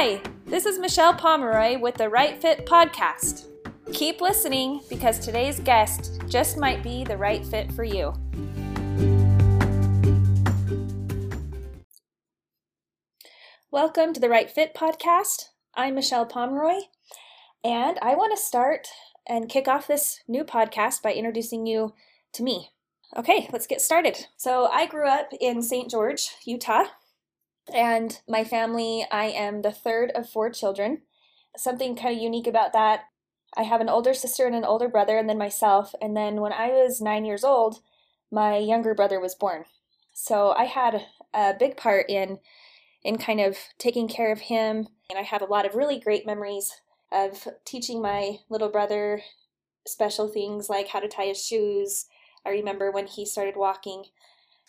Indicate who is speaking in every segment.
Speaker 1: Hi, this is Michelle Pomeroy with the Right Fit Podcast. Keep listening because today's guest just might be the right fit for you. Welcome to the Right Fit Podcast. I'm Michelle Pomeroy, and I want to start and kick off this new podcast by introducing you to me. Okay, let's get started. So, I grew up in St. George, Utah, and my family, I am the third of four children. Something kind of unique about that, I have an older sister and an older brother, and then myself. And then when I was nine years old, my younger brother was born. So I had a big part in in kind of taking care of him, and I have a lot of really great memories of teaching my little brother special things like how to tie his shoes. I remember when he started walking.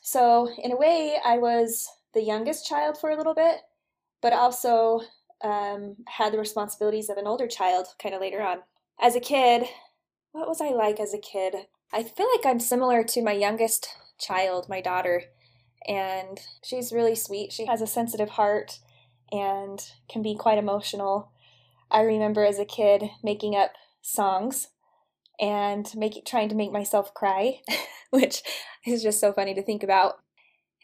Speaker 1: So, in a way, I was the youngest child for a little bit, but also um, had the responsibilities of an older child kind of later on. As a kid, what was I like as a kid? I feel like I'm similar to my youngest child, my daughter, and she's really sweet. She has a sensitive heart and can be quite emotional. I remember as a kid making up songs and making trying to make myself cry, which is just so funny to think about.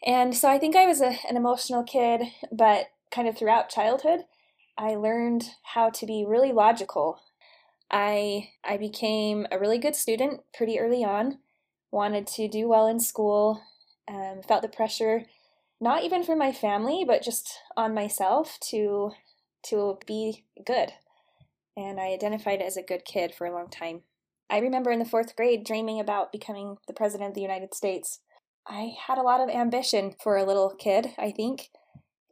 Speaker 1: And so I think I was a, an emotional kid, but kind of throughout childhood, I learned how to be really logical. I I became a really good student pretty early on. Wanted to do well in school. Um, felt the pressure, not even from my family, but just on myself to to be good. And I identified as a good kid for a long time. I remember in the fourth grade dreaming about becoming the president of the United States. I had a lot of ambition for a little kid, I think.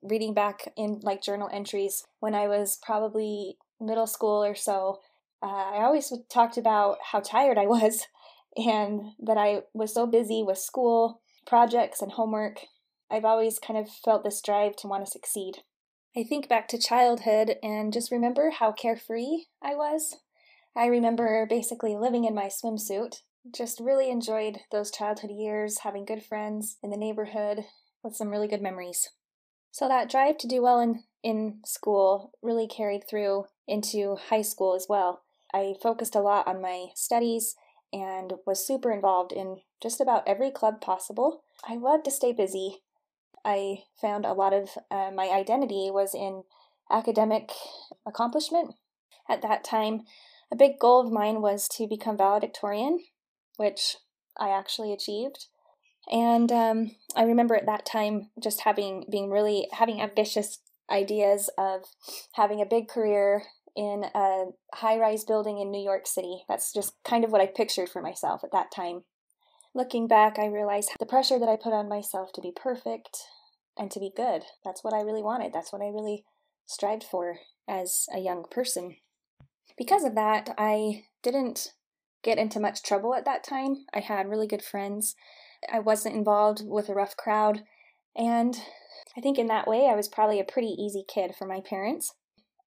Speaker 1: Reading back in like journal entries when I was probably middle school or so, uh, I always talked about how tired I was and that I was so busy with school, projects, and homework. I've always kind of felt this drive to want to succeed. I think back to childhood and just remember how carefree I was. I remember basically living in my swimsuit just really enjoyed those childhood years, having good friends in the neighborhood with some really good memories. So that drive to do well in, in school really carried through into high school as well. I focused a lot on my studies and was super involved in just about every club possible. I loved to stay busy. I found a lot of uh, my identity was in academic accomplishment. At that time, a big goal of mine was to become valedictorian which I actually achieved. And um, I remember at that time just having being really having ambitious ideas of having a big career in a high rise building in New York City. That's just kind of what I pictured for myself at that time. Looking back, I realized the pressure that I put on myself to be perfect and to be good. That's what I really wanted. That's what I really strived for as a young person. Because of that, I didn't get into much trouble at that time. I had really good friends. I wasn't involved with a rough crowd. And I think in that way, I was probably a pretty easy kid for my parents.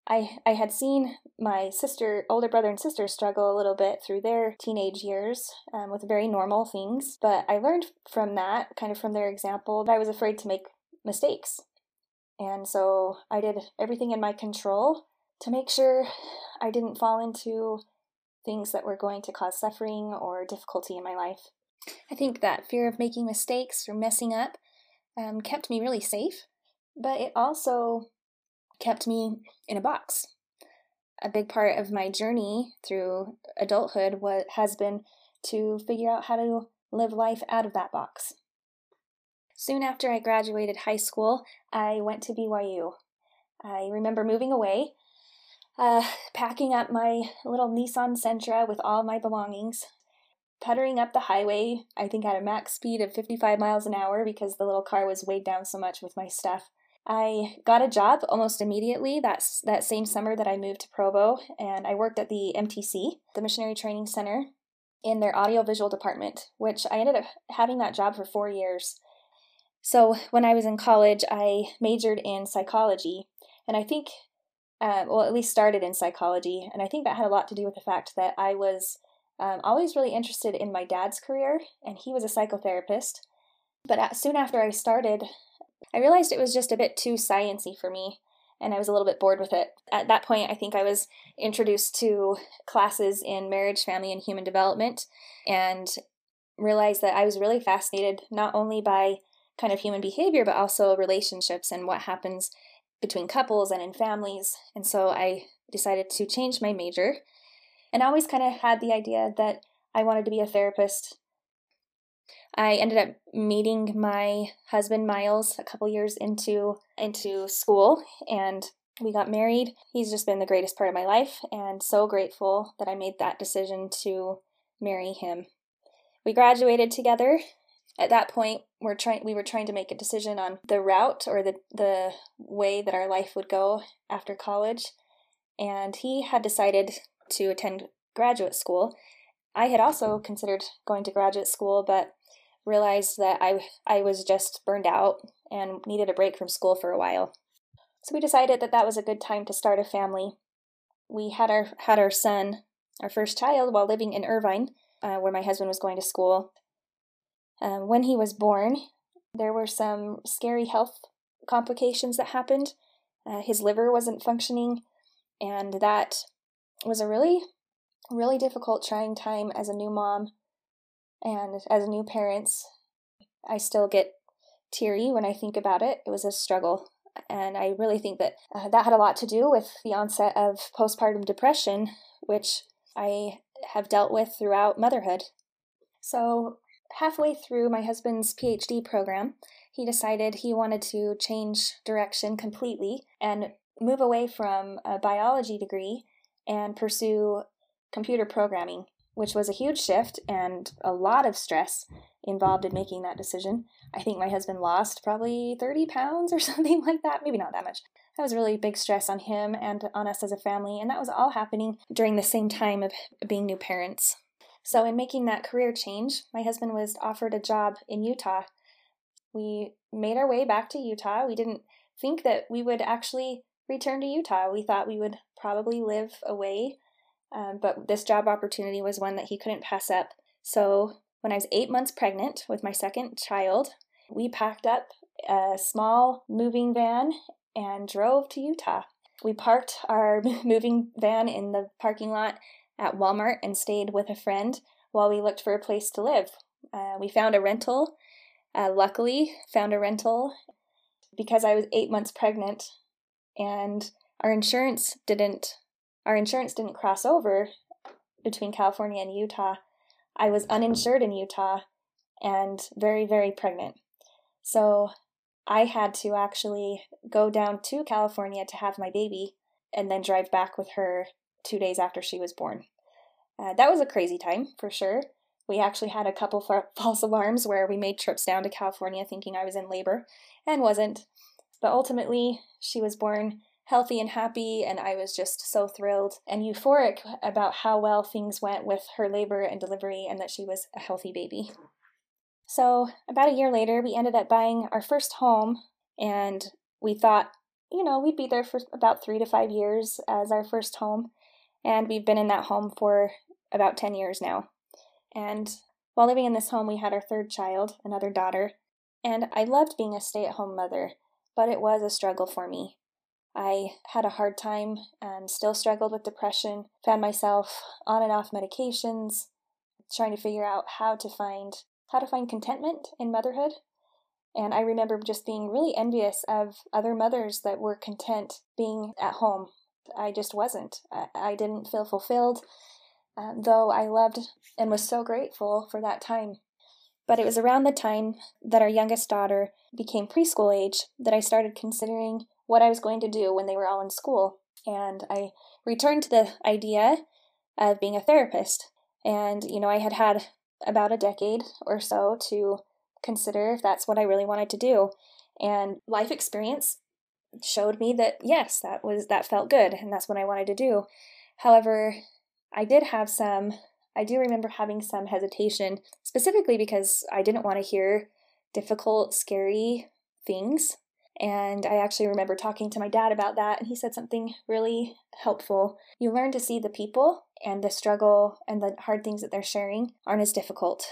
Speaker 1: I, I had seen my sister, older brother and sister struggle a little bit through their teenage years um, with very normal things, but I learned from that, kind of from their example, that I was afraid to make mistakes. And so I did everything in my control to make sure I didn't fall into things that were going to cause suffering or difficulty in my life. I think that fear of making mistakes or messing up um, kept me really safe, but it also kept me in a box. A big part of my journey through adulthood what has been to figure out how to live life out of that box. Soon after I graduated high school, I went to BYU. I remember moving away uh, packing up my little Nissan Sentra with all my belongings, puttering up the highway, I think at a max speed of 55 miles an hour because the little car was weighed down so much with my stuff. I got a job almost immediately that's that same summer that I moved to Provo and I worked at the MTC, the Missionary Training Center, in their audiovisual department, which I ended up having that job for 4 years. So, when I was in college, I majored in psychology, and I think uh, well, at least started in psychology. And I think that had a lot to do with the fact that I was um, always really interested in my dad's career, and he was a psychotherapist. But soon after I started, I realized it was just a bit too sciency for me. and I was a little bit bored with it. At that point, I think I was introduced to classes in marriage, family, and human development, and realized that I was really fascinated not only by kind of human behavior, but also relationships and what happens between couples and in families. And so I decided to change my major and I always kind of had the idea that I wanted to be a therapist. I ended up meeting my husband Miles a couple years into into school and we got married. He's just been the greatest part of my life and so grateful that I made that decision to marry him. We graduated together. At that point, we're trying we were trying to make a decision on the route or the the way that our life would go after college. And he had decided to attend graduate school. I had also considered going to graduate school, but realized that I I was just burned out and needed a break from school for a while. So we decided that that was a good time to start a family. We had our had our son, our first child, while living in Irvine, uh, where my husband was going to school. Um, when he was born, there were some scary health complications that happened. Uh, his liver wasn't functioning, and that was a really, really difficult, trying time as a new mom and as new parents. I still get teary when I think about it. It was a struggle. And I really think that uh, that had a lot to do with the onset of postpartum depression, which I have dealt with throughout motherhood. So, halfway through my husband's PhD program, he decided he wanted to change direction completely and move away from a biology degree and pursue computer programming, which was a huge shift and a lot of stress involved in making that decision. I think my husband lost probably 30 pounds or something like that, maybe not that much. That was really big stress on him and on us as a family, and that was all happening during the same time of being new parents. So, in making that career change, my husband was offered a job in Utah. We made our way back to Utah. We didn't think that we would actually return to Utah. We thought we would probably live away, um, but this job opportunity was one that he couldn't pass up. So when I was eight months pregnant with my second child, we packed up a small moving van and drove to Utah. We parked our moving van in the parking lot at Walmart and stayed with a friend while we looked for a place to live. Uh, we found a rental. Uh, luckily, found a rental because I was eight months pregnant and our insurance didn't our insurance didn't cross over between California and Utah. I was uninsured in Utah and very very pregnant. So I had to actually go down to California to have my baby and then drive back with her 2 days after she was born. Uh, that was a crazy time for sure. We actually had a couple false alarms where we made trips down to California thinking I was in labor and wasn't. But ultimately, she was born healthy and happy, and I was just so thrilled and euphoric about how well things went with her labor and delivery and that she was a healthy baby. So, about a year later, we ended up buying our first home, and we thought, you know, we'd be there for about three to five years as our first home. And we've been in that home for about 10 years now. And while living in this home, we had our third child, another daughter. And I loved being a stay at home mother but it was a struggle for me. I had a hard time and still struggled with depression, found myself on and off medications, trying to figure out how to find how to find contentment in motherhood. And I remember just being really envious of other mothers that were content being at home. I just wasn't. I, didn't feel fulfilled, uh, though I loved and was so grateful for that time. But it was around the time that our youngest daughter became preschool age that I started considering what I was going to do when they were all in school. And I returned to the idea of being a therapist. And, you know, I had had about a decade or so to consider if that's what I really wanted to do. And life experience showed me that yes, that was that felt good and that's what I wanted to do. However, I did have some I do remember having some hesitation, specifically because I didn't want to hear difficult, scary things. And I actually remember talking to my dad about that, and he said something really helpful. You learn to see the people, and the struggle and the hard things that they're sharing aren't as difficult.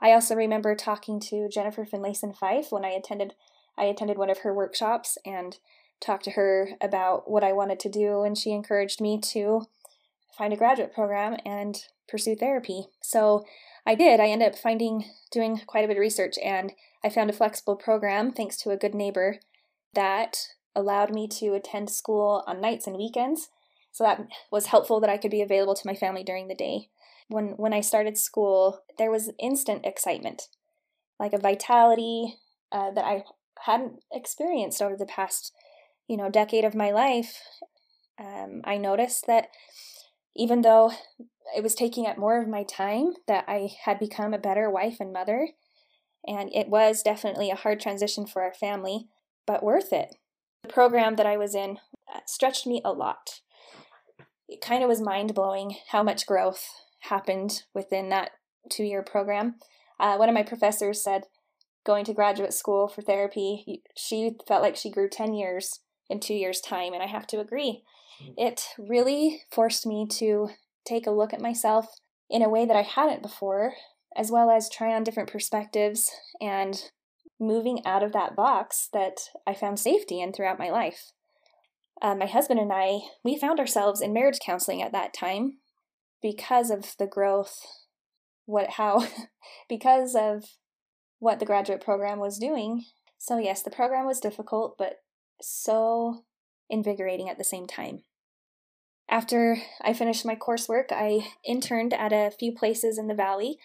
Speaker 1: I also remember talking to Jennifer Finlayson Fife when I attended I attended one of her workshops and talked to her about what I wanted to do, and she encouraged me to find a graduate program and pursue therapy. So I did. I ended up finding, doing quite a bit of research, and I found a flexible program thanks to a good neighbor that allowed me to attend school on nights and weekends. So that was helpful that I could be available to my family during the day. When when I started school, there was instant excitement, like a vitality uh, that I hadn't experienced over the past, you know, decade of my life. Um, I noticed that even though it was taking up more of my time, that I had become a better wife and mother. And it was definitely a hard transition for our family, but worth it. The program that I was in uh, stretched me a lot. It kind of was mind blowing how much growth happened within that two year program. Uh, one of my professors said, going to graduate school for therapy, she felt like she grew 10 years in two years' time, and I have to agree. Mm. It really forced me to take a look at myself in a way that I hadn't before, as well as try on different perspectives and moving out of that box that I found safety in throughout my life. Uh, my husband and I, we found ourselves in marriage counseling at that time because of the growth, what, how, because of what the graduate program was doing. So, yes, the program was difficult, but so invigorating at the same time. After I finished my coursework, I interned at a few places in the valley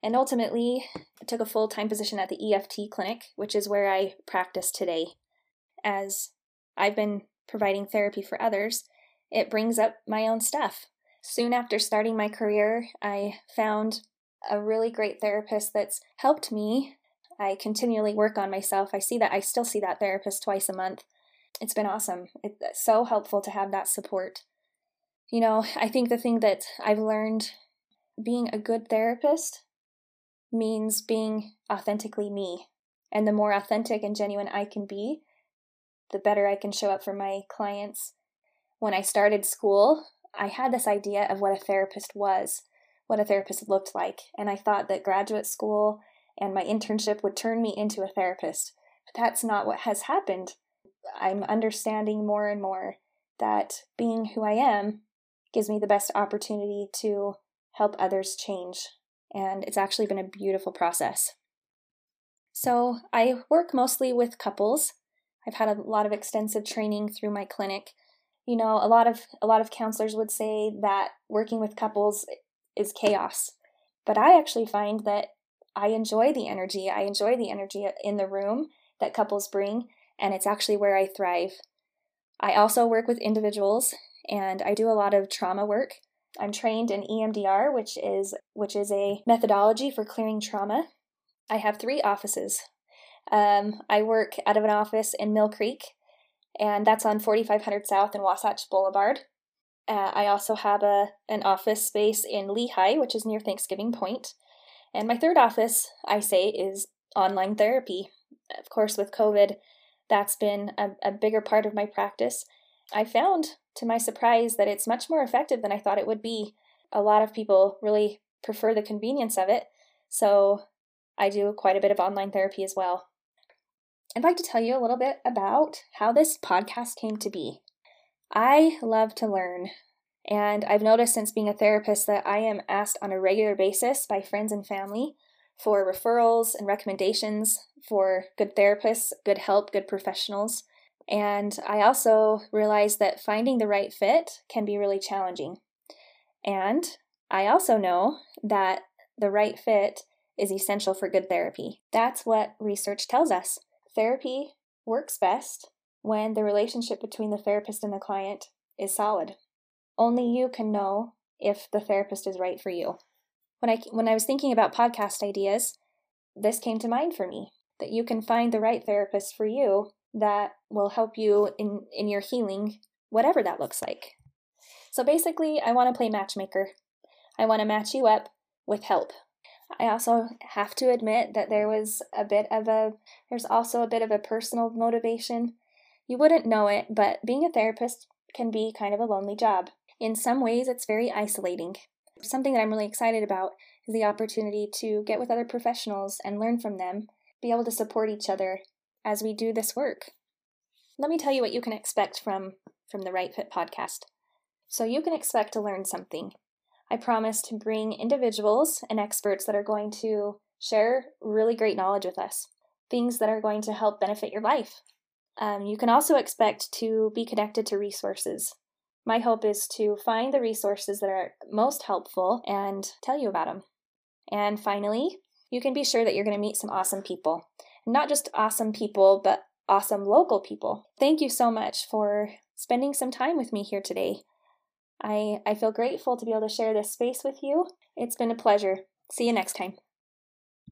Speaker 1: and ultimately took a full time position at the EFT clinic, which is where I practice today. As I've been providing therapy for others, it brings up my own stuff. Soon after starting my career, I found a really great therapist that's helped me. I continually work on myself. I see that I still see that therapist twice a month. It's been awesome. It's uh, so helpful to have that support. You know, I think the thing that I've learned being a good therapist means being authentically me. And the more authentic and genuine I can be, the better I can show up for my clients. When I started school, I had this idea of what a therapist was, what a therapist looked like, and I thought that graduate school and my internship would turn me into a therapist. But that's not what has happened. I'm understanding more and more that being who I am gives me the best opportunity to help others change and it's actually been a beautiful process. So, I work mostly with couples. I've had a lot of extensive training through my clinic. You know, a lot of a lot of counselors would say that working with couples is chaos. But I actually find that I enjoy the energy. I enjoy the energy in the room that couples bring, and it's actually where I thrive. I also work with individuals and I do a lot of trauma work. I'm trained in EMDR, which is which is a methodology for clearing trauma. I have three offices. Um, I work out of an office in Mill Creek, and that's on 4500 South and Wasatch Boulevard. Uh, I also have a an office space in Lehi, which is near Thanksgiving Point. And my third office, I say, is online therapy. Of course, with COVID, that's been a, a bigger part of my practice. I found to my surprise that it's much more effective than I thought it would be. A lot of people really prefer the convenience of it, so I do quite a bit of online therapy as well. I'd like to tell you a little bit about how this podcast came to be. I love to learn, and I've noticed since being a therapist that I am asked on a regular basis by friends and family for referrals and recommendations for good therapists, good help, good professionals. And I also realized that finding the right fit can be really challenging. And I also know that the right fit is essential for good therapy. That's what research tells us. Therapy works best when the relationship between the therapist and the client is solid. Only you can know if the therapist is right for you. When I when I was thinking about podcast ideas, this came to mind for me that you can find the right therapist for you that will help you in, in your healing, whatever that looks like. So basically, I want to play matchmaker. I want to match you up with help. I also have to admit that there was a bit of a, there's also a bit of a personal motivation. You wouldn't know it, but being a therapist can be kind of a lonely job. In some ways, it's very isolating. Something that I'm really excited about is the opportunity to get with other professionals and learn from them, be able to support each other, as we do this work. let me tell you what you can expect from from the Right Fit podcast. So you can expect to learn something. I promise to bring individuals and experts that are going to share really great knowledge with us, things that are going to help benefit your life. Um, you can also expect to be connected to resources. My hope is to find the resources that are most helpful and tell you about them. And finally, you can be sure that you're going to meet some awesome people. Not just awesome people, but awesome local people. Thank you so much for spending some time with me here today. I, I feel grateful to be able to share this space with you. It's been a pleasure. See you next time.